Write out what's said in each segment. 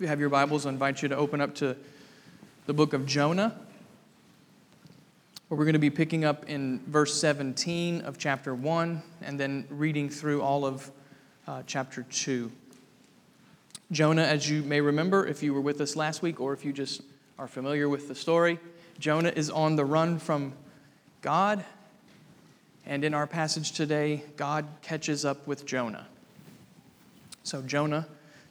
If you have your Bibles, I invite you to open up to the book of Jonah, where we're going to be picking up in verse 17 of chapter 1 and then reading through all of uh, chapter 2. Jonah, as you may remember, if you were with us last week or if you just are familiar with the story, Jonah is on the run from God. And in our passage today, God catches up with Jonah. So, Jonah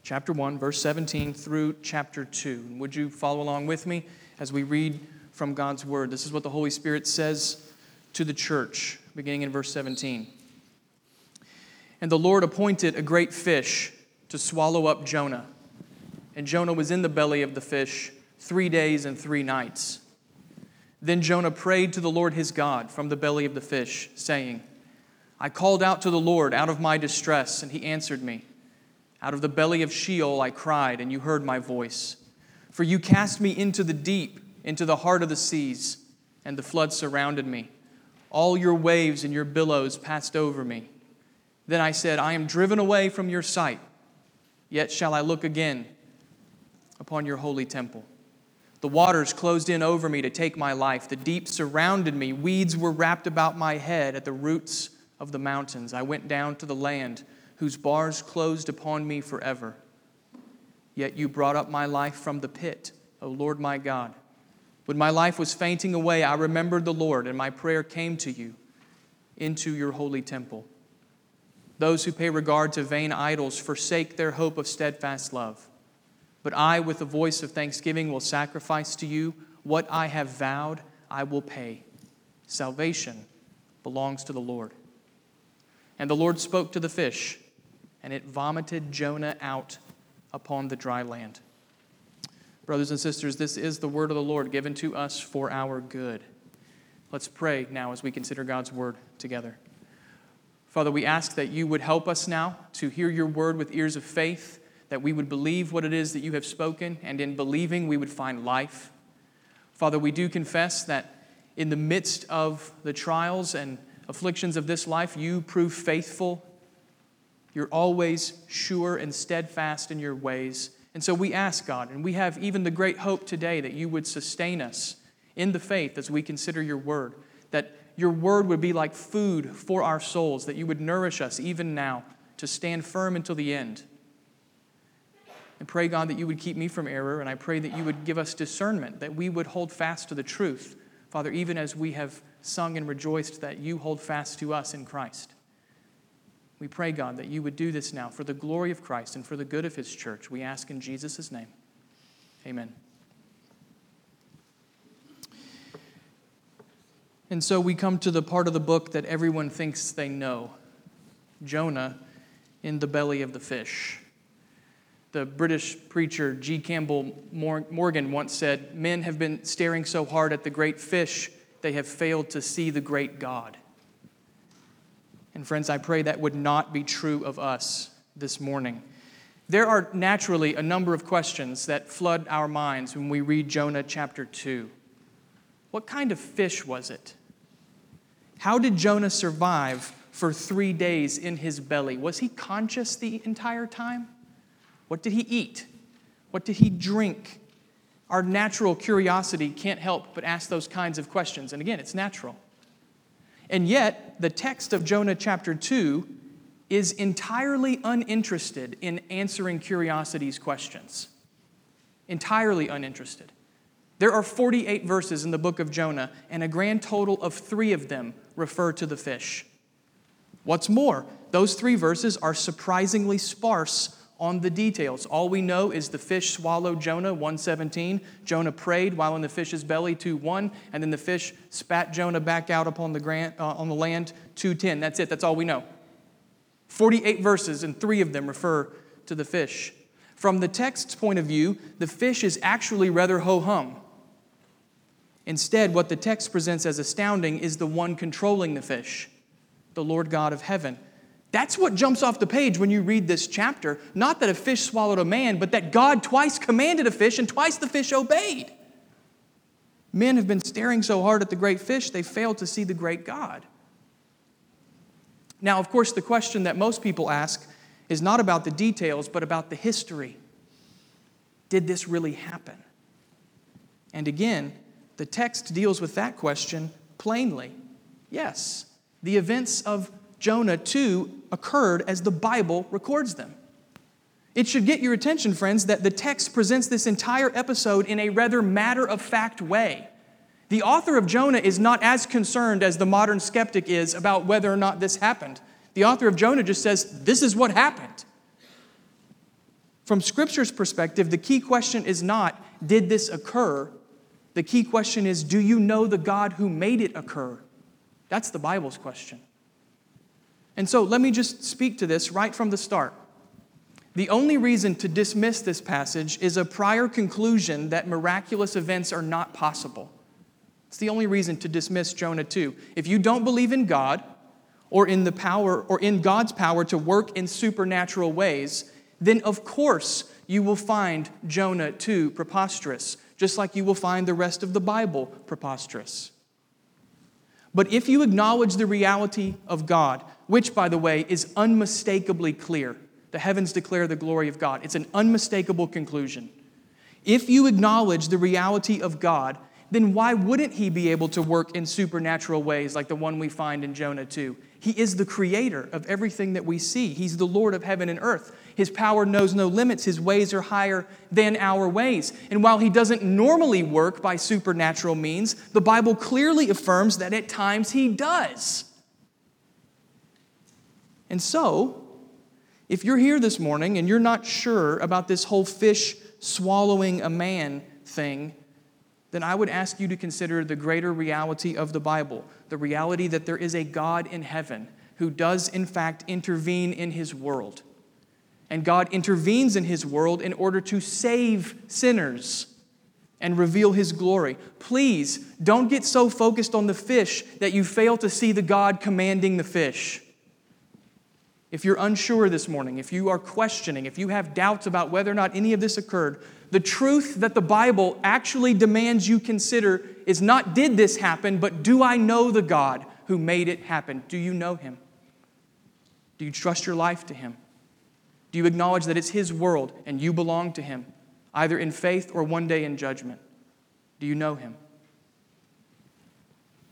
chapter 1, verse 17 through chapter 2. Would you follow along with me as we read from God's word? This is what the Holy Spirit says to the church, beginning in verse 17. And the Lord appointed a great fish to swallow up Jonah. And Jonah was in the belly of the fish three days and three nights. Then Jonah prayed to the Lord his God from the belly of the fish, saying, I called out to the Lord out of my distress, and he answered me. Out of the belly of Sheol I cried, and you heard my voice. For you cast me into the deep, into the heart of the seas, and the flood surrounded me. All your waves and your billows passed over me. Then I said, I am driven away from your sight, yet shall I look again upon your holy temple. The waters closed in over me to take my life. The deep surrounded me. Weeds were wrapped about my head at the roots of the mountains. I went down to the land whose bars closed upon me forever. Yet you brought up my life from the pit, O Lord my God. When my life was fainting away, I remembered the Lord, and my prayer came to you into your holy temple. Those who pay regard to vain idols forsake their hope of steadfast love. But I, with a voice of thanksgiving, will sacrifice to you what I have vowed, I will pay. Salvation belongs to the Lord. And the Lord spoke to the fish and it vomited Jonah out upon the dry land. Brothers and sisters, this is the word of the Lord given to us for our good. Let's pray now as we consider God's word together. Father, we ask that you would help us now to hear your word with ears of faith, that we would believe what it is that you have spoken, and in believing we would find life. Father, we do confess that in the midst of the trials and afflictions of this life, you prove faithful you're always sure and steadfast in your ways. And so we ask God, and we have even the great hope today that you would sustain us in the faith as we consider your word, that your word would be like food for our souls, that you would nourish us even now to stand firm until the end. And pray, God, that you would keep me from error, and I pray that you would give us discernment, that we would hold fast to the truth. Father, even as we have sung and rejoiced that you hold fast to us in Christ. We pray, God, that you would do this now for the glory of Christ and for the good of his church. We ask in Jesus' name. Amen. And so we come to the part of the book that everyone thinks they know Jonah in the belly of the fish. The British preacher G. Campbell Morgan once said, Men have been staring so hard at the great fish, they have failed to see the great God. And friends, I pray that would not be true of us this morning. There are naturally a number of questions that flood our minds when we read Jonah chapter 2. What kind of fish was it? How did Jonah survive for three days in his belly? Was he conscious the entire time? What did he eat? What did he drink? Our natural curiosity can't help but ask those kinds of questions. And again, it's natural. And yet, the text of Jonah chapter 2 is entirely uninterested in answering curiosity's questions. Entirely uninterested. There are 48 verses in the book of Jonah, and a grand total of three of them refer to the fish. What's more, those three verses are surprisingly sparse on the details. All we know is the fish swallowed Jonah, 117. Jonah prayed while in the fish's belly, 2:1, and then the fish spat Jonah back out upon the, grant, uh, on the land, 2:10. That's it, that's all we know. 48 verses, and three of them refer to the fish. From the text's point of view, the fish is actually rather ho hum. Instead, what the text presents as astounding is the one controlling the fish, the Lord God of heaven. That's what jumps off the page when you read this chapter. Not that a fish swallowed a man, but that God twice commanded a fish and twice the fish obeyed. Men have been staring so hard at the great fish, they failed to see the great God. Now, of course, the question that most people ask is not about the details, but about the history. Did this really happen? And again, the text deals with that question plainly. Yes, the events of Jonah 2 occurred as the Bible records them. It should get your attention, friends, that the text presents this entire episode in a rather matter of fact way. The author of Jonah is not as concerned as the modern skeptic is about whether or not this happened. The author of Jonah just says, This is what happened. From Scripture's perspective, the key question is not, Did this occur? The key question is, Do you know the God who made it occur? That's the Bible's question. And so let me just speak to this right from the start. The only reason to dismiss this passage is a prior conclusion that miraculous events are not possible. It's the only reason to dismiss Jonah 2. If you don't believe in God or in the power or in God's power to work in supernatural ways, then of course you will find Jonah 2 preposterous, just like you will find the rest of the Bible preposterous. But if you acknowledge the reality of God, which, by the way, is unmistakably clear, the heavens declare the glory of God, it's an unmistakable conclusion. If you acknowledge the reality of God, then why wouldn't he be able to work in supernatural ways like the one we find in Jonah 2? He is the creator of everything that we see. He's the Lord of heaven and earth. His power knows no limits. His ways are higher than our ways. And while he doesn't normally work by supernatural means, the Bible clearly affirms that at times he does. And so, if you're here this morning and you're not sure about this whole fish swallowing a man thing, then I would ask you to consider the greater reality of the Bible the reality that there is a God in heaven who does, in fact, intervene in his world. And God intervenes in his world in order to save sinners and reveal his glory. Please don't get so focused on the fish that you fail to see the God commanding the fish. If you're unsure this morning, if you are questioning, if you have doubts about whether or not any of this occurred, the truth that the Bible actually demands you consider is not did this happen, but do I know the God who made it happen? Do you know him? Do you trust your life to him? Do you acknowledge that it's his world and you belong to him, either in faith or one day in judgment? Do you know him?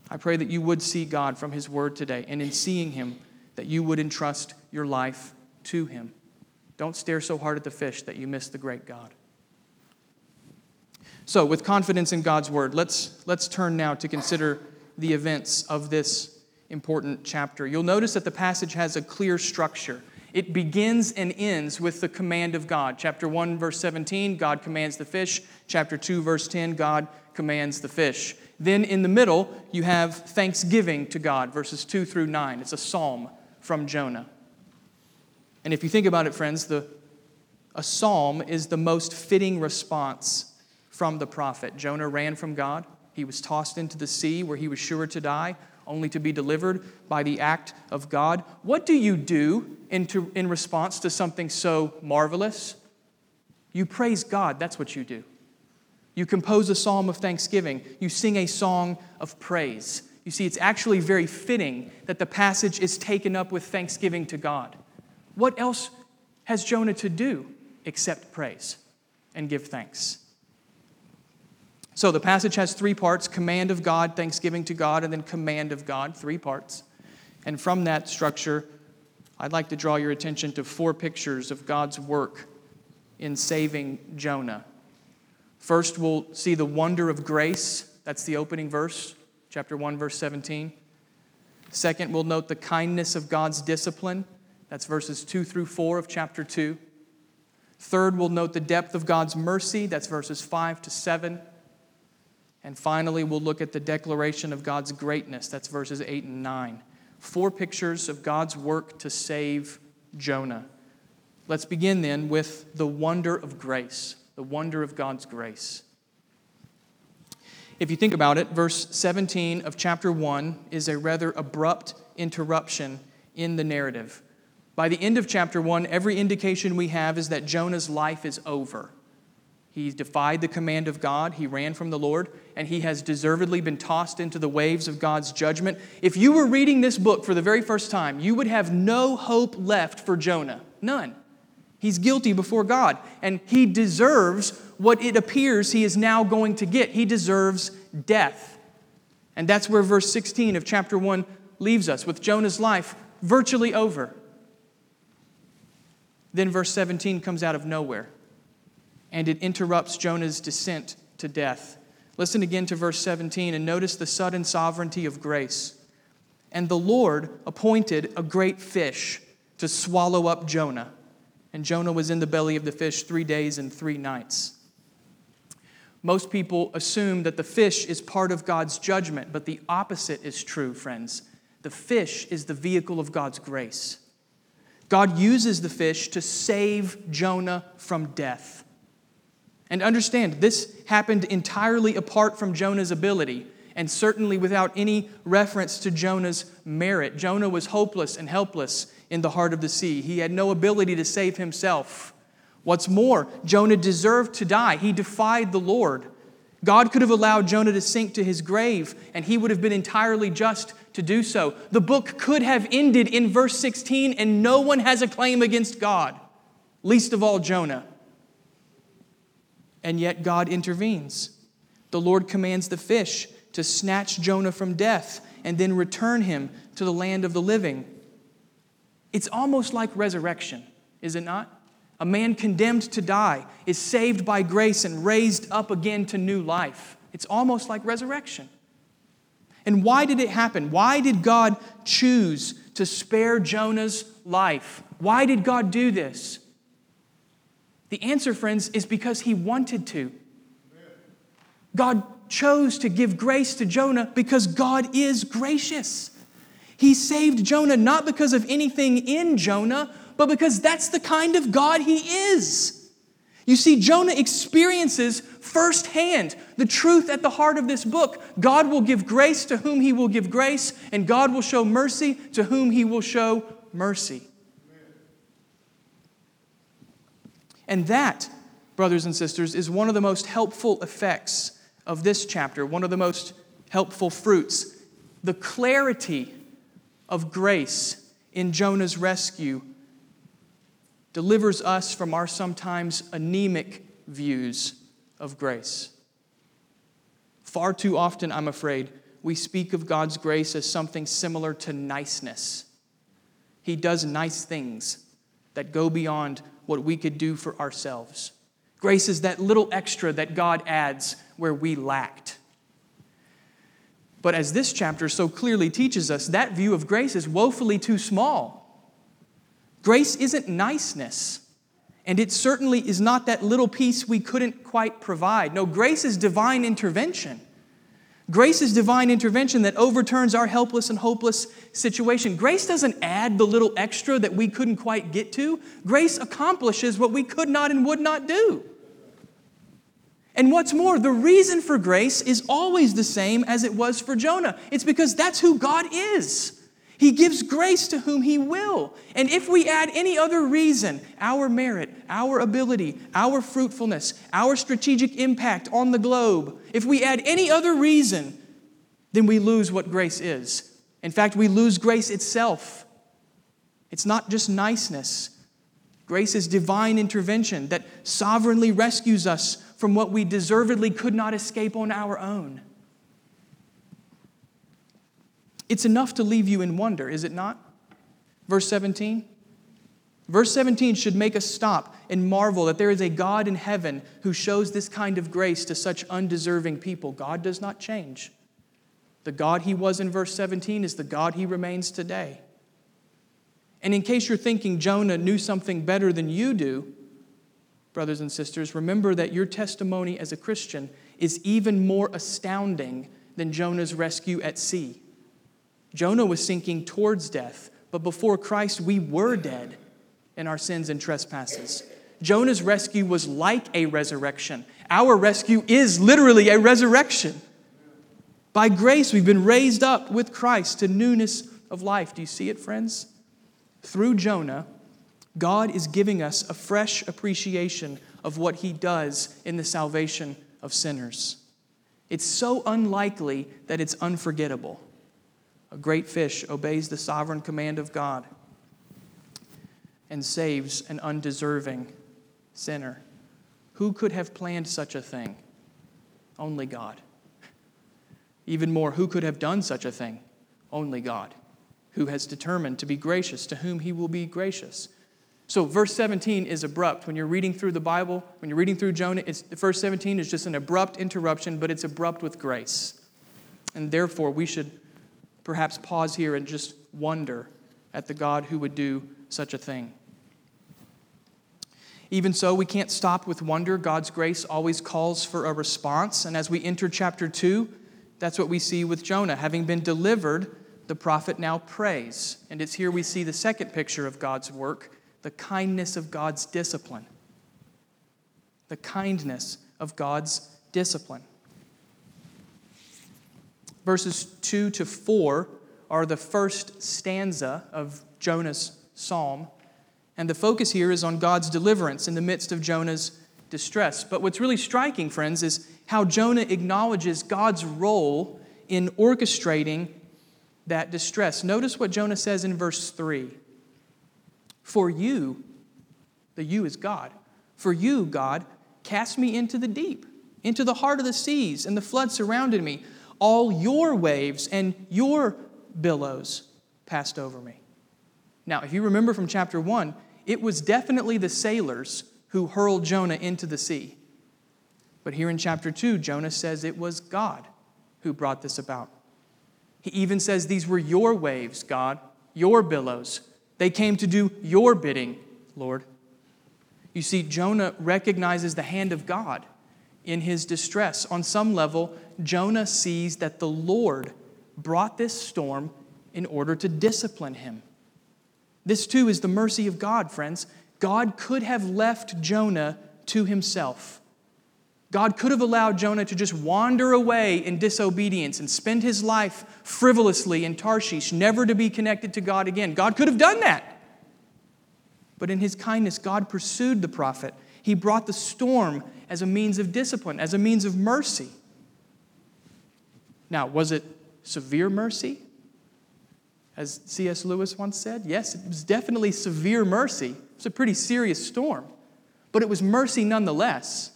I pray that you would see God from his word today, and in seeing him, that you would entrust your life to Him. Don't stare so hard at the fish that you miss the great God. So, with confidence in God's word, let's, let's turn now to consider the events of this important chapter. You'll notice that the passage has a clear structure. It begins and ends with the command of God. Chapter 1, verse 17, God commands the fish. Chapter 2, verse 10, God commands the fish. Then in the middle, you have thanksgiving to God, verses 2 through 9. It's a psalm from Jonah. And if you think about it, friends, the, a psalm is the most fitting response from the prophet. Jonah ran from God. He was tossed into the sea where he was sure to die, only to be delivered by the act of God. What do you do in, to, in response to something so marvelous? You praise God. That's what you do. You compose a psalm of thanksgiving. You sing a song of praise. You see, it's actually very fitting that the passage is taken up with thanksgiving to God. What else has Jonah to do except praise and give thanks? So the passage has three parts command of God, thanksgiving to God, and then command of God, three parts. And from that structure, I'd like to draw your attention to four pictures of God's work in saving Jonah. First, we'll see the wonder of grace. That's the opening verse chapter 1, verse 17. Second, we'll note the kindness of God's discipline. That's verses 2 through 4 of chapter 2. Third, we'll note the depth of God's mercy. That's verses 5 to 7. And finally, we'll look at the declaration of God's greatness. That's verses 8 and 9. Four pictures of God's work to save Jonah. Let's begin then with the wonder of grace, the wonder of God's grace. If you think about it, verse 17 of chapter 1 is a rather abrupt interruption in the narrative. By the end of chapter 1, every indication we have is that Jonah's life is over. He defied the command of God, he ran from the Lord, and he has deservedly been tossed into the waves of God's judgment. If you were reading this book for the very first time, you would have no hope left for Jonah. None. He's guilty before God, and he deserves what it appears he is now going to get. He deserves death. And that's where verse 16 of chapter 1 leaves us, with Jonah's life virtually over. Then verse 17 comes out of nowhere, and it interrupts Jonah's descent to death. Listen again to verse 17 and notice the sudden sovereignty of grace. And the Lord appointed a great fish to swallow up Jonah. And Jonah was in the belly of the fish three days and three nights. Most people assume that the fish is part of God's judgment, but the opposite is true, friends. The fish is the vehicle of God's grace. God uses the fish to save Jonah from death. And understand, this happened entirely apart from Jonah's ability and certainly without any reference to Jonah's merit. Jonah was hopeless and helpless in the heart of the sea, he had no ability to save himself. What's more, Jonah deserved to die. He defied the Lord. God could have allowed Jonah to sink to his grave, and he would have been entirely just to do so. The book could have ended in verse 16, and no one has a claim against God, least of all Jonah. And yet God intervenes. The Lord commands the fish to snatch Jonah from death and then return him to the land of the living. It's almost like resurrection, is it not? A man condemned to die is saved by grace and raised up again to new life. It's almost like resurrection. And why did it happen? Why did God choose to spare Jonah's life? Why did God do this? The answer, friends, is because he wanted to. God chose to give grace to Jonah because God is gracious. He saved Jonah not because of anything in Jonah, but because that's the kind of God he is. You see, Jonah experiences firsthand the truth at the heart of this book. God will give grace to whom he will give grace, and God will show mercy to whom he will show mercy. And that, brothers and sisters, is one of the most helpful effects of this chapter, one of the most helpful fruits. The clarity of grace in Jonah's rescue delivers us from our sometimes anemic views of grace. Far too often, I'm afraid, we speak of God's grace as something similar to niceness. He does nice things that go beyond what we could do for ourselves. Grace is that little extra that God adds where we lacked. But as this chapter so clearly teaches us, that view of grace is woefully too small. Grace isn't niceness, and it certainly is not that little piece we couldn't quite provide. No, grace is divine intervention. Grace is divine intervention that overturns our helpless and hopeless situation. Grace doesn't add the little extra that we couldn't quite get to. Grace accomplishes what we could not and would not do. And what's more, the reason for grace is always the same as it was for Jonah. It's because that's who God is. He gives grace to whom He will. And if we add any other reason, our merit, our ability, our fruitfulness, our strategic impact on the globe, if we add any other reason, then we lose what grace is. In fact, we lose grace itself. It's not just niceness, grace is divine intervention that sovereignly rescues us from what we deservedly could not escape on our own. It's enough to leave you in wonder, is it not? Verse 17. Verse 17 should make us stop and marvel that there is a God in heaven who shows this kind of grace to such undeserving people. God does not change. The God he was in verse 17 is the God he remains today. And in case you're thinking Jonah knew something better than you do, brothers and sisters, remember that your testimony as a Christian is even more astounding than Jonah's rescue at sea. Jonah was sinking towards death, but before Christ, we were dead in our sins and trespasses. Jonah's rescue was like a resurrection. Our rescue is literally a resurrection. By grace, we've been raised up with Christ to newness of life. Do you see it, friends? Through Jonah, God is giving us a fresh appreciation of what he does in the salvation of sinners. It's so unlikely that it's unforgettable. A great fish obeys the sovereign command of God and saves an undeserving sinner Who could have planned such a thing? Only God. Even more, who could have done such a thing? Only God, who has determined to be gracious to whom he will be gracious. So, verse 17 is abrupt. When you're reading through the Bible, when you're reading through Jonah, it's, verse 17 is just an abrupt interruption, but it's abrupt with grace. And therefore, we should perhaps pause here and just wonder at the God who would do such a thing. Even so, we can't stop with wonder. God's grace always calls for a response. And as we enter chapter 2, that's what we see with Jonah. Having been delivered, the prophet now prays. And it's here we see the second picture of God's work the kindness of God's discipline. The kindness of God's discipline. Verses 2 to 4 are the first stanza of Jonah's psalm. And the focus here is on God's deliverance in the midst of Jonah's distress. But what's really striking, friends, is how Jonah acknowledges God's role in orchestrating that distress. Notice what Jonah says in verse 3 For you, the you is God, for you, God, cast me into the deep, into the heart of the seas, and the flood surrounded me. All your waves and your billows passed over me. Now, if you remember from chapter 1, it was definitely the sailors who hurled Jonah into the sea. But here in chapter 2, Jonah says it was God who brought this about. He even says, These were your waves, God, your billows. They came to do your bidding, Lord. You see, Jonah recognizes the hand of God in his distress. On some level, Jonah sees that the Lord brought this storm in order to discipline him. This too is the mercy of God, friends. God could have left Jonah to himself. God could have allowed Jonah to just wander away in disobedience and spend his life frivolously in Tarshish, never to be connected to God again. God could have done that. But in his kindness, God pursued the prophet. He brought the storm as a means of discipline, as a means of mercy. Now, was it severe mercy? As C.S. Lewis once said, yes, it was definitely severe mercy. It was a pretty serious storm, but it was mercy nonetheless.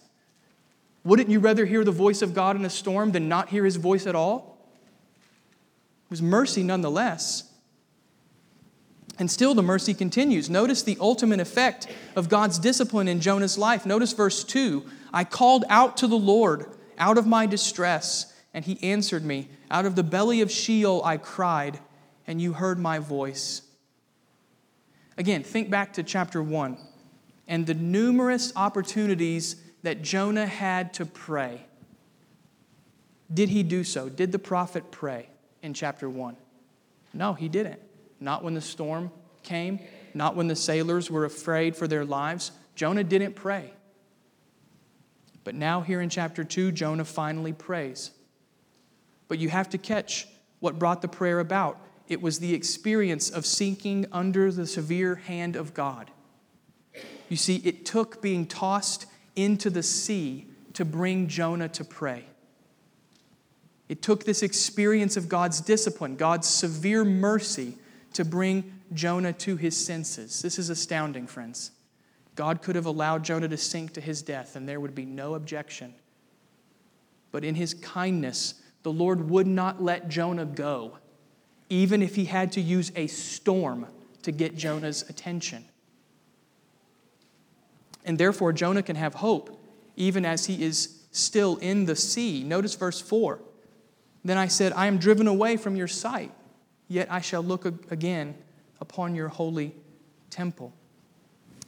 Wouldn't you rather hear the voice of God in a storm than not hear his voice at all? It was mercy nonetheless. And still, the mercy continues. Notice the ultimate effect of God's discipline in Jonah's life. Notice verse 2 I called out to the Lord out of my distress, and he answered me. Out of the belly of Sheol I cried, and you heard my voice. Again, think back to chapter 1 and the numerous opportunities that Jonah had to pray. Did he do so? Did the prophet pray in chapter 1? No, he didn't. Not when the storm came, not when the sailors were afraid for their lives. Jonah didn't pray. But now, here in chapter 2, Jonah finally prays. But you have to catch what brought the prayer about. It was the experience of sinking under the severe hand of God. You see, it took being tossed into the sea to bring Jonah to pray. It took this experience of God's discipline, God's severe mercy, to bring Jonah to his senses. This is astounding, friends. God could have allowed Jonah to sink to his death, and there would be no objection. But in his kindness, the Lord would not let Jonah go, even if he had to use a storm to get Jonah's attention. And therefore, Jonah can have hope even as he is still in the sea. Notice verse 4. Then I said, I am driven away from your sight, yet I shall look again upon your holy temple.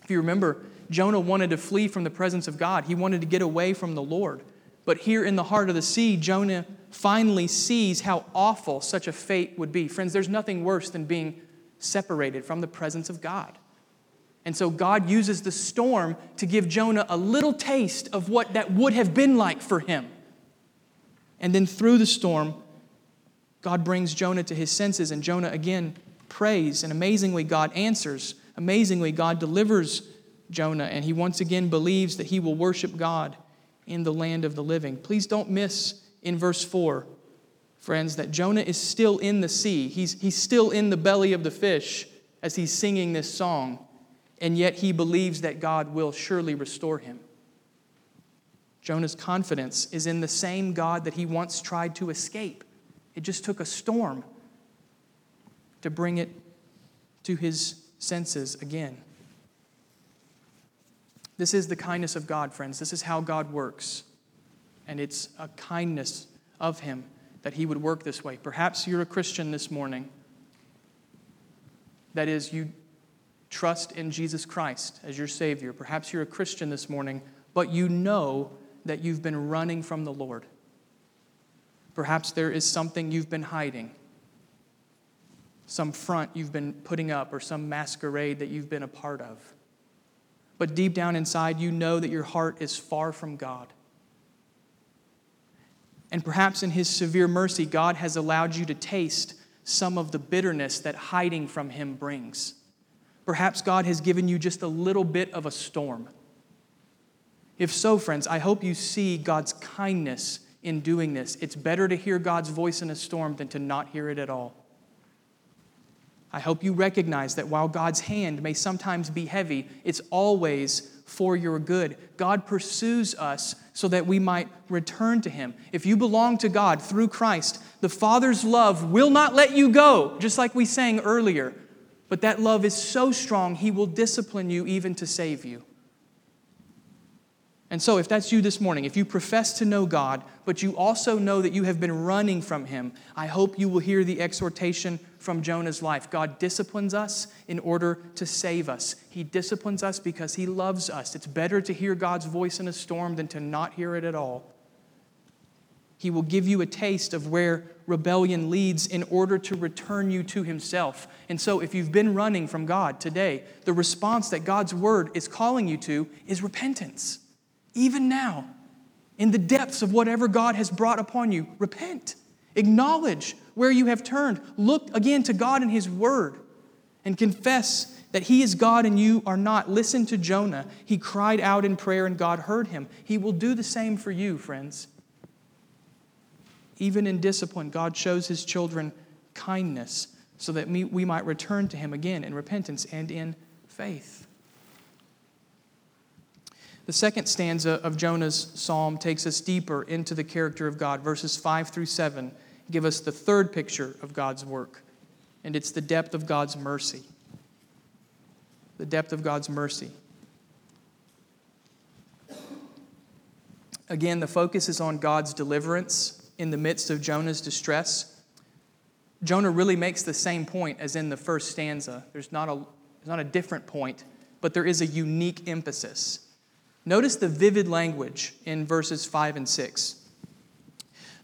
If you remember, Jonah wanted to flee from the presence of God, he wanted to get away from the Lord. But here in the heart of the sea, Jonah finally sees how awful such a fate would be. Friends, there's nothing worse than being separated from the presence of God. And so God uses the storm to give Jonah a little taste of what that would have been like for him. And then through the storm, God brings Jonah to his senses, and Jonah again prays, and amazingly, God answers. Amazingly, God delivers Jonah, and he once again believes that he will worship God in the land of the living. Please don't miss in verse 4, friends, that Jonah is still in the sea. He's, he's still in the belly of the fish as he's singing this song and yet he believes that God will surely restore him. Jonah's confidence is in the same God that he once tried to escape. It just took a storm to bring it to his senses again. This is the kindness of God, friends. This is how God works. And it's a kindness of Him that He would work this way. Perhaps you're a Christian this morning. That is, you trust in Jesus Christ as your Savior. Perhaps you're a Christian this morning, but you know that you've been running from the Lord. Perhaps there is something you've been hiding, some front you've been putting up, or some masquerade that you've been a part of. But deep down inside, you know that your heart is far from God. And perhaps in His severe mercy, God has allowed you to taste some of the bitterness that hiding from Him brings. Perhaps God has given you just a little bit of a storm. If so, friends, I hope you see God's kindness in doing this. It's better to hear God's voice in a storm than to not hear it at all. I hope you recognize that while God's hand may sometimes be heavy, it's always for your good. God pursues us so that we might return to Him. If you belong to God through Christ, the Father's love will not let you go, just like we sang earlier. But that love is so strong, He will discipline you even to save you. And so, if that's you this morning, if you profess to know God, but you also know that you have been running from Him, I hope you will hear the exhortation from Jonah's life. God disciplines us in order to save us. He disciplines us because He loves us. It's better to hear God's voice in a storm than to not hear it at all. He will give you a taste of where rebellion leads in order to return you to Himself. And so, if you've been running from God today, the response that God's Word is calling you to is repentance. Even now, in the depths of whatever God has brought upon you, repent. Acknowledge where you have turned. Look again to God and His Word and confess that He is God and you are not. Listen to Jonah. He cried out in prayer and God heard him. He will do the same for you, friends. Even in discipline, God shows His children kindness so that we might return to Him again in repentance and in faith. The second stanza of Jonah's psalm takes us deeper into the character of God. Verses 5 through 7 give us the third picture of God's work, and it's the depth of God's mercy. The depth of God's mercy. Again, the focus is on God's deliverance in the midst of Jonah's distress. Jonah really makes the same point as in the first stanza. There's not a, there's not a different point, but there is a unique emphasis. Notice the vivid language in verses 5 and 6.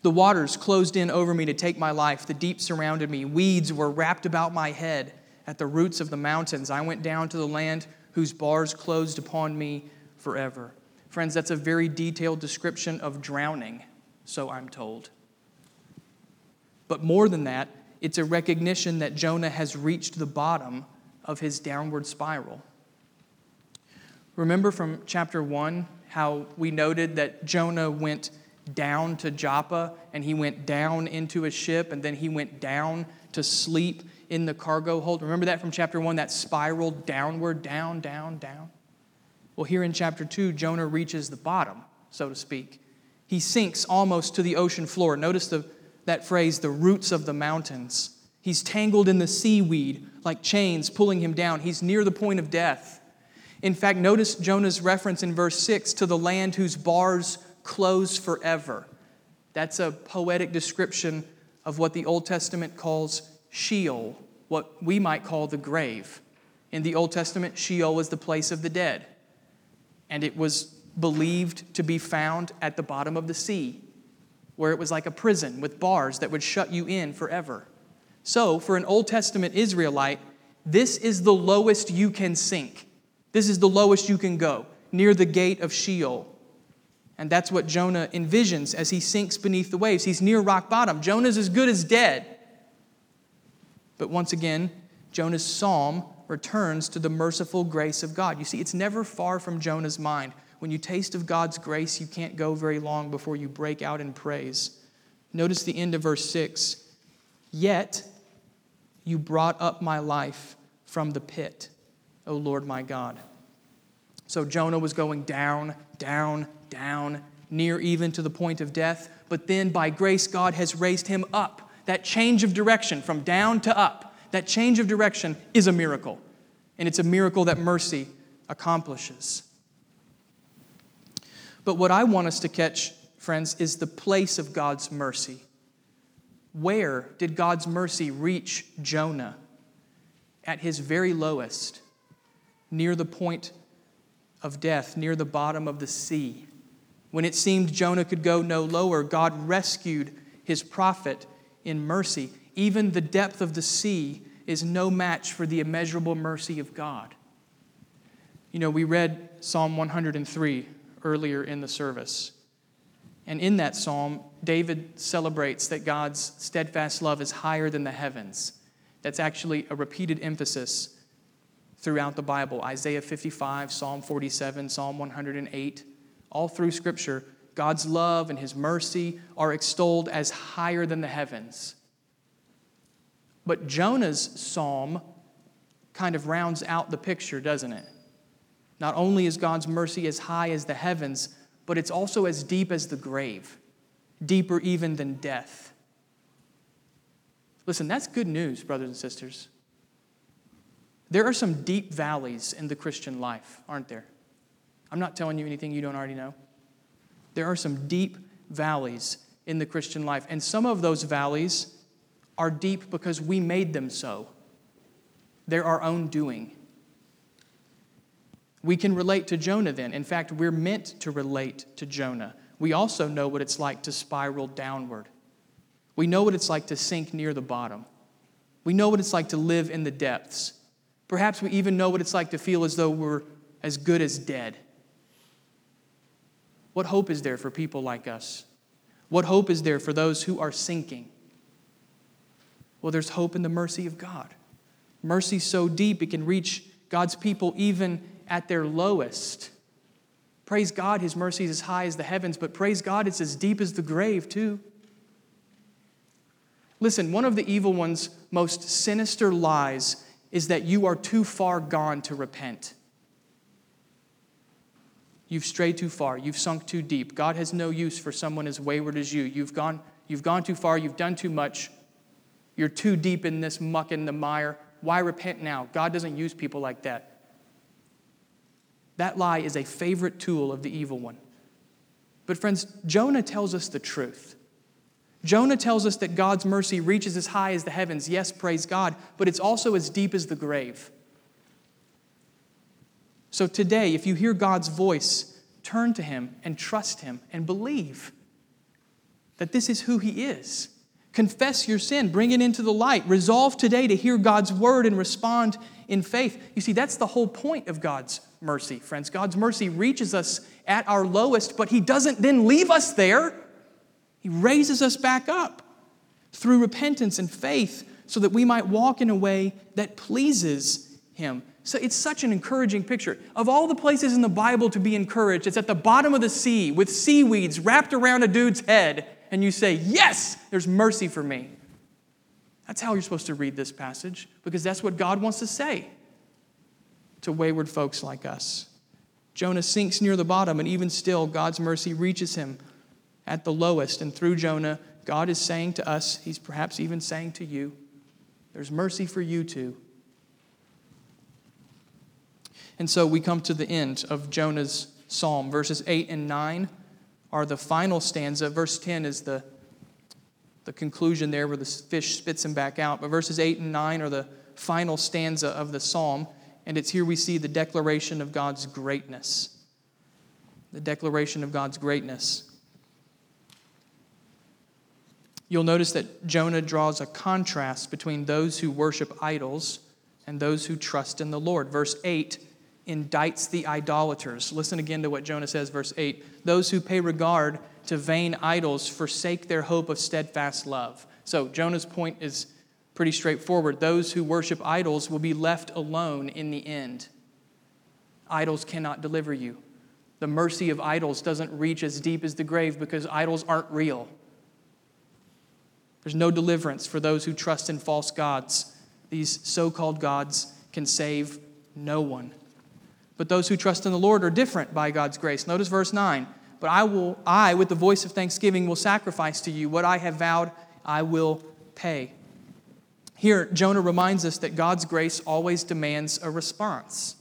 The waters closed in over me to take my life. The deep surrounded me. Weeds were wrapped about my head. At the roots of the mountains, I went down to the land whose bars closed upon me forever. Friends, that's a very detailed description of drowning, so I'm told. But more than that, it's a recognition that Jonah has reached the bottom of his downward spiral. Remember from chapter 1 how we noted that Jonah went down to Joppa and he went down into a ship and then he went down to sleep in the cargo hold. Remember that from chapter 1, that spiral downward, down, down, down? Well, here in chapter 2, Jonah reaches the bottom, so to speak. He sinks almost to the ocean floor. Notice the, that phrase, the roots of the mountains. He's tangled in the seaweed like chains pulling him down. He's near the point of death. In fact, notice Jonah's reference in verse 6 to the land whose bars close forever. That's a poetic description of what the Old Testament calls Sheol, what we might call the grave. In the Old Testament, Sheol was the place of the dead, and it was believed to be found at the bottom of the sea, where it was like a prison with bars that would shut you in forever. So, for an Old Testament Israelite, this is the lowest you can sink. This is the lowest you can go, near the gate of Sheol. And that's what Jonah envisions as he sinks beneath the waves. He's near rock bottom. Jonah's as good as dead. But once again, Jonah's psalm returns to the merciful grace of God. You see, it's never far from Jonah's mind. When you taste of God's grace, you can't go very long before you break out in praise. Notice the end of verse 6 Yet you brought up my life from the pit. O Lord my God. So Jonah was going down, down, down, near even to the point of death, but then by grace, God has raised him up. That change of direction from down to up, that change of direction is a miracle. And it's a miracle that mercy accomplishes. But what I want us to catch, friends, is the place of God's mercy. Where did God's mercy reach Jonah? At his very lowest, near the point of death, near the bottom of the sea. When it seemed Jonah could go no lower, God rescued his prophet in mercy. Even the depth of the sea is no match for the immeasurable mercy of God. You know, we read Psalm 103 earlier in the service. And in that psalm, David celebrates that God's steadfast love is higher than the heavens. That's actually a repeated emphasis throughout the Bible Isaiah 55, Psalm 47, Psalm 108. All through Scripture, God's love and His mercy are extolled as higher than the heavens. But Jonah's psalm kind of rounds out the picture, doesn't it? Not only is God's mercy as high as the heavens, but it's also as deep as the grave, deeper even than death. Listen, that's good news, brothers and sisters. There are some deep valleys in the Christian life, aren't there? I'm not telling you anything you don't already know. There are some deep valleys in the Christian life, and some of those valleys are deep because we made them so. They're our own doing. We can relate to Jonah then. In fact, we're meant to relate to Jonah. We also know what it's like to spiral downward. We know what it's like to sink near the bottom. We know what it's like to live in the depths. Perhaps we even know what it's like to feel as though we're as good as dead. What hope is there for people like us? What hope is there for those who are sinking? Well, there's hope in the mercy of God. Mercy so deep it can reach God's people even at their lowest. Praise God, His mercy is as high as the heavens, but praise God, it's as deep as the grave, too. Listen, one of the evil one's most sinister lies is that you are too far gone to repent. You've strayed too far. You've sunk too deep. God has no use for someone as wayward as you. You've gone, you've gone too far. You've done too much. You're too deep in this muck and the mire. Why repent now? God doesn't use people like that. That lie is a favorite tool of the evil one. But, friends, Jonah tells us the truth. Jonah tells us that God's mercy reaches as high as the heavens. Yes, praise God, but it's also as deep as the grave. So, today, if you hear God's voice, turn to Him and trust Him and believe that this is who He is. Confess your sin, bring it into the light. Resolve today to hear God's word and respond in faith. You see, that's the whole point of God's mercy, friends. God's mercy reaches us at our lowest, but He doesn't then leave us there. He raises us back up through repentance and faith so that we might walk in a way that pleases Him. So it's such an encouraging picture. Of all the places in the Bible to be encouraged, it's at the bottom of the sea with seaweeds wrapped around a dude's head, and you say, Yes, there's mercy for me. That's how you're supposed to read this passage because that's what God wants to say to wayward folks like us. Jonah sinks near the bottom, and even still, God's mercy reaches him at the lowest. And through Jonah, God is saying to us, He's perhaps even saying to you, there's mercy for you too. And so we come to the end of Jonah's psalm. Verses 8 and 9 are the final stanza. Verse 10 is the, the conclusion there where the fish spits him back out. But verses 8 and 9 are the final stanza of the psalm. And it's here we see the declaration of God's greatness. The declaration of God's greatness. You'll notice that Jonah draws a contrast between those who worship idols and those who trust in the Lord. Verse 8 indicts the idolaters. Listen again to what Jonah says, verse 8. Those who pay regard to vain idols forsake their hope of steadfast love. So Jonah's point is pretty straightforward. Those who worship idols will be left alone in the end. Idols cannot deliver you. The mercy of idols doesn't reach as deep as the grave because idols aren't real. There's no deliverance for those who trust in false gods. These so called gods can save no one. But those who trust in the Lord are different by God's grace. Notice verse 9 but I will, I, with the voice of thanksgiving, will sacrifice to you. What I have vowed, I will pay. Here, Jonah reminds us that God's grace always demands a response.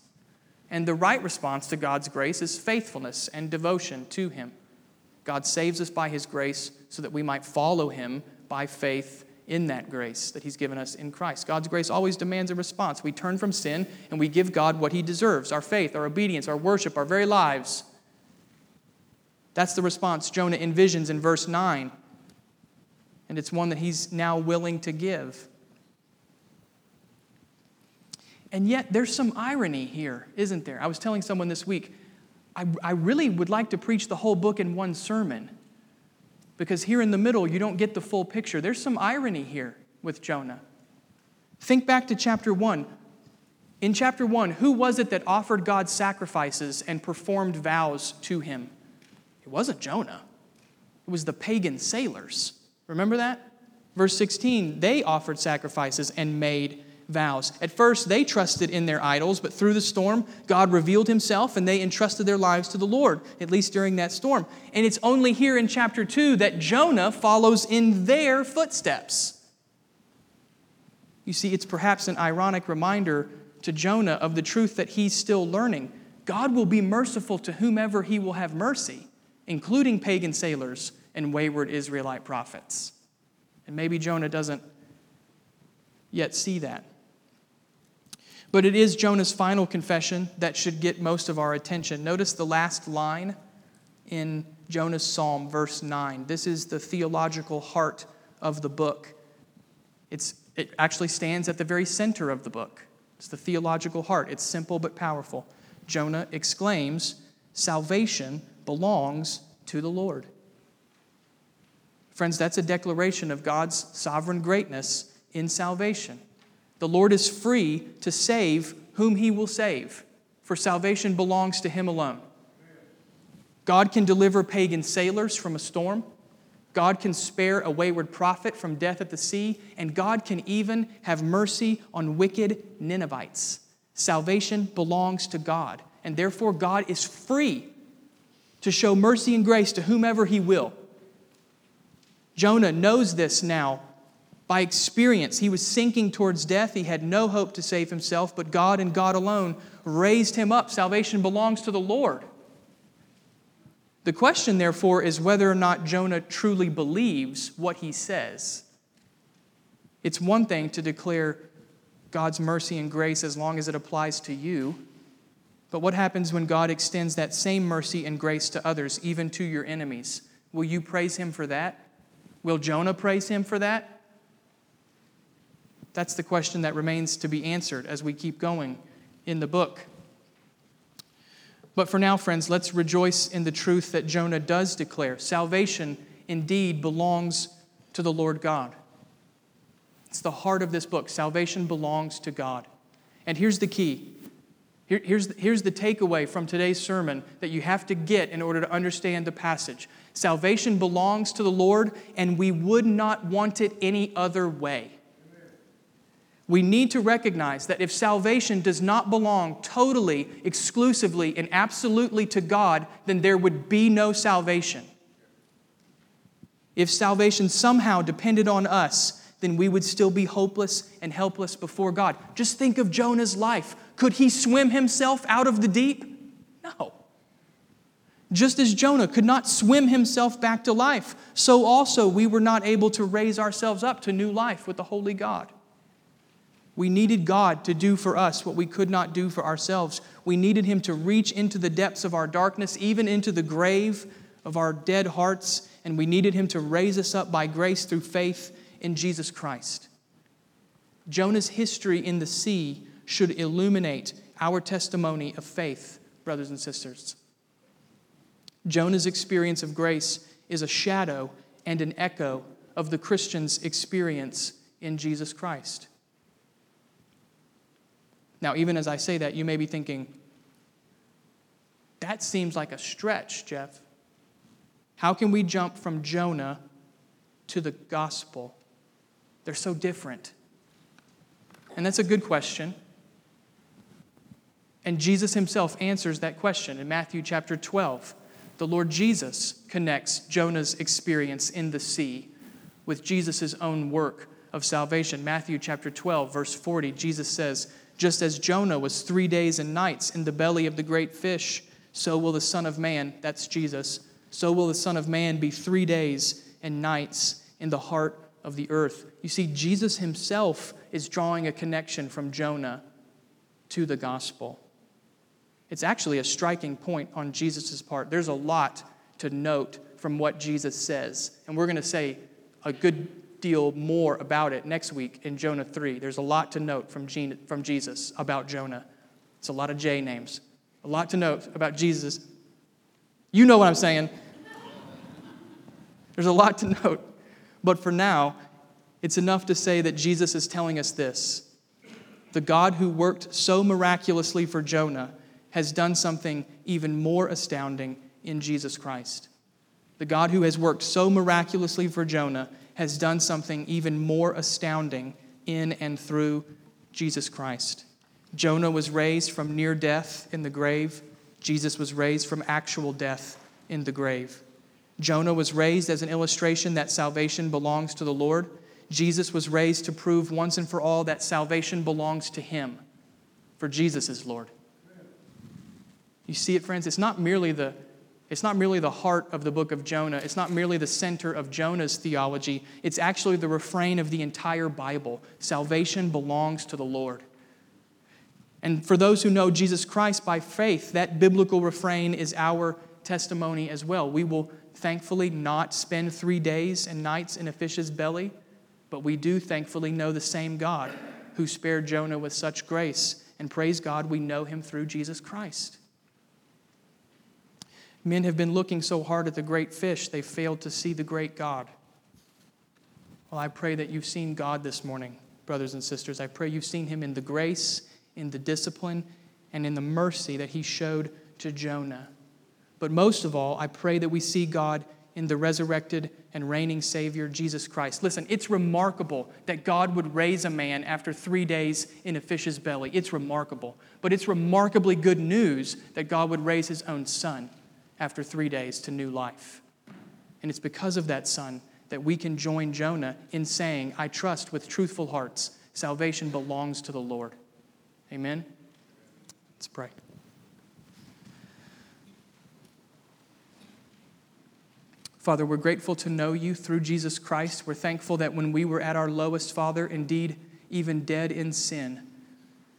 And the right response to God's grace is faithfulness and devotion to Him. God saves us by His grace so that we might follow Him by faith in that grace that He's given us in Christ. God's grace always demands a response. We turn from sin and we give God what He deserves our faith, our obedience, our worship, our very lives. That's the response Jonah envisions in verse 9. And it's one that he's now willing to give. And yet, there's some irony here, isn't there? I was telling someone this week, I, I really would like to preach the whole book in one sermon because here in the middle, you don't get the full picture. There's some irony here with Jonah. Think back to chapter 1. In chapter 1, who was it that offered God sacrifices and performed vows to him? It wasn't Jonah, it was the pagan sailors. Remember that? Verse 16, they offered sacrifices and made vows. At first, they trusted in their idols, but through the storm, God revealed himself and they entrusted their lives to the Lord, at least during that storm. And it's only here in chapter 2 that Jonah follows in their footsteps. You see, it's perhaps an ironic reminder to Jonah of the truth that he's still learning. God will be merciful to whomever he will have mercy, including pagan sailors and wayward Israelite prophets. And maybe Jonah doesn't yet see that. But it is Jonah's final confession that should get most of our attention. Notice the last line in Jonah's psalm, verse 9. This is the theological heart of the book. It's, it actually stands at the very center of the book. It's the theological heart. It's simple but powerful. Jonah exclaims, Salvation belongs to the Lord. Friends, that's a declaration of God's sovereign greatness in salvation. The Lord is free to save whom he will save, for salvation belongs to him alone. God can deliver pagan sailors from a storm. God can spare a wayward prophet from death at the sea, and God can even have mercy on wicked Ninevites. Salvation belongs to God, and therefore God is free to show mercy and grace to whomever he will. Jonah knows this now by experience. He was sinking towards death. He had no hope to save himself, but God and God alone raised him up. Salvation belongs to the Lord. The question, therefore, is whether or not Jonah truly believes what he says. It's one thing to declare God's mercy and grace as long as it applies to you. But what happens when God extends that same mercy and grace to others, even to your enemies? Will you praise Him for that? Will Jonah praise Him for that? That's the question that remains to be answered as we keep going in the book. But for now, friends, let's rejoice in the truth that Jonah does declare. Salvation indeed belongs to the Lord God. It's the heart of this book. Salvation belongs to God. And here's the key. Here, here's, the, here's the takeaway from today's sermon that you have to get in order to understand the passage. Salvation belongs to the Lord, and we would not want it any other way we need to recognize that if salvation does not belong totally, exclusively, and absolutely to God, then there would be no salvation. If salvation somehow depended on us, then we would still be hopeless and helpless before God. Just think of Jonah's life. Could he swim himself out of the deep? No. Just as Jonah could not swim himself back to life, so also we were not able to raise ourselves up to new life with the Holy God. We needed God to do for us what we could not do for ourselves. We needed Him to reach into the depths of our darkness, even into the grave of our dead hearts, and we needed Him to raise us up by grace through faith in Jesus Christ. Jonah's history in the sea should illuminate our testimony of faith, brothers and sisters. Jonah's experience of grace is a shadow and an echo of the Christian's experience in Jesus Christ. Now, even as I say that, you may be thinking, that seems like a stretch, Jeff. How can we jump from Jonah to the gospel? They're so different. And that's a good question. And Jesus himself answers that question in Matthew chapter 12. The Lord Jesus connects Jonah's experience in the sea with Jesus' own work of salvation. Matthew chapter 12, verse 40, Jesus says, Just as Jonah was three days and nights in the belly of the great fish, so will the Son of Man, that's Jesus, so will the Son of Man be three days and nights in the heart of the earth. You see, Jesus himself is drawing a connection from Jonah to the gospel. It's actually a striking point on Jesus' part. There's a lot to note from what Jesus says. And we're going to say a good deal more about it next week in Jonah 3. There's a lot to note from, from Jesus about Jonah. It's a lot of J names. A lot to note about Jesus. You know what I'm saying. There's a lot to note. But for now, it's enough to say that Jesus is telling us this the God who worked so miraculously for Jonah has done something even more astounding in Jesus Christ. The God who has worked so miraculously for Jonah has done something even more astounding in and through Jesus Christ. Jonah was raised from near death in the grave. Jesus was raised from actual death in the grave. Jonah was raised as an illustration that salvation belongs to the Lord. Jesus was raised to prove once and for all that salvation belongs to him, for Jesus is Lord. You see it, friends? It's not merely the it's not merely the heart of the book of Jonah. It's not merely the center of Jonah's theology. It's actually the refrain of the entire Bible. Salvation belongs to the Lord. And for those who know Jesus Christ by faith, that biblical refrain is our testimony as well. We will thankfully not spend three days and nights in a fish's belly, but we do thankfully know the same God who spared Jonah with such grace. And praise God, we know him through Jesus Christ. Men have been looking so hard at the great fish, they failed to see the great God. Well, I pray that you've seen God this morning, brothers and sisters. I pray you've seen him in the grace, in the discipline, and in the mercy that he showed to Jonah. But most of all, I pray that we see God in the resurrected and reigning Savior, Jesus Christ. Listen, it's remarkable that God would raise a man after three days in a fish's belly. It's remarkable. But it's remarkably good news that God would raise his own son after three days to new life. And it's because of that Son that we can join Jonah in saying, I trust with truthful hearts, salvation belongs to the Lord. Amen? Let's pray. Father, we're grateful to know you through Jesus Christ. We're thankful that when we were at our lowest, Father, indeed even dead in sin,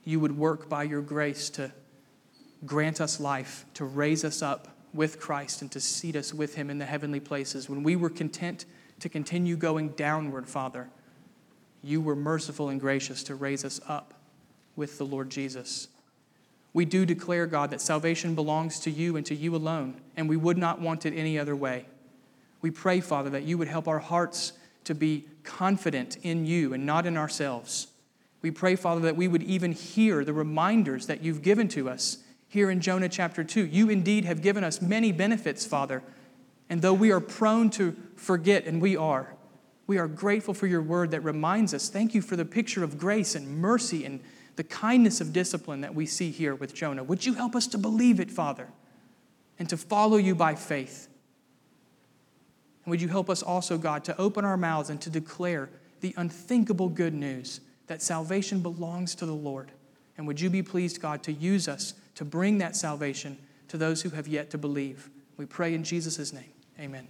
you would work by your grace to grant us life, to raise us up with Christ and to seat us with him in the heavenly places. When we were content to continue going downward, Father, you were merciful and gracious to raise us up with the Lord Jesus. We do declare, God, that salvation belongs to you and to you alone, and we would not want it any other way. We pray, Father, that you would help our hearts to be confident in you and not in ourselves. We pray, Father, that we would even hear the reminders that you've given to us here in Jonah chapter 2. You indeed have given us many benefits, Father. And though we are prone to forget, and we are, we are grateful for your word that reminds us. Thank you for the picture of grace and mercy and the kindness of discipline that we see here with Jonah. Would you help us to believe it, Father, and to follow you by faith? And would you help us also, God, to open our mouths and to declare the unthinkable good news that salvation belongs to the Lord? And would you be pleased, God, to use us to bring that salvation to those who have yet to believe. We pray in Jesus' name. Amen.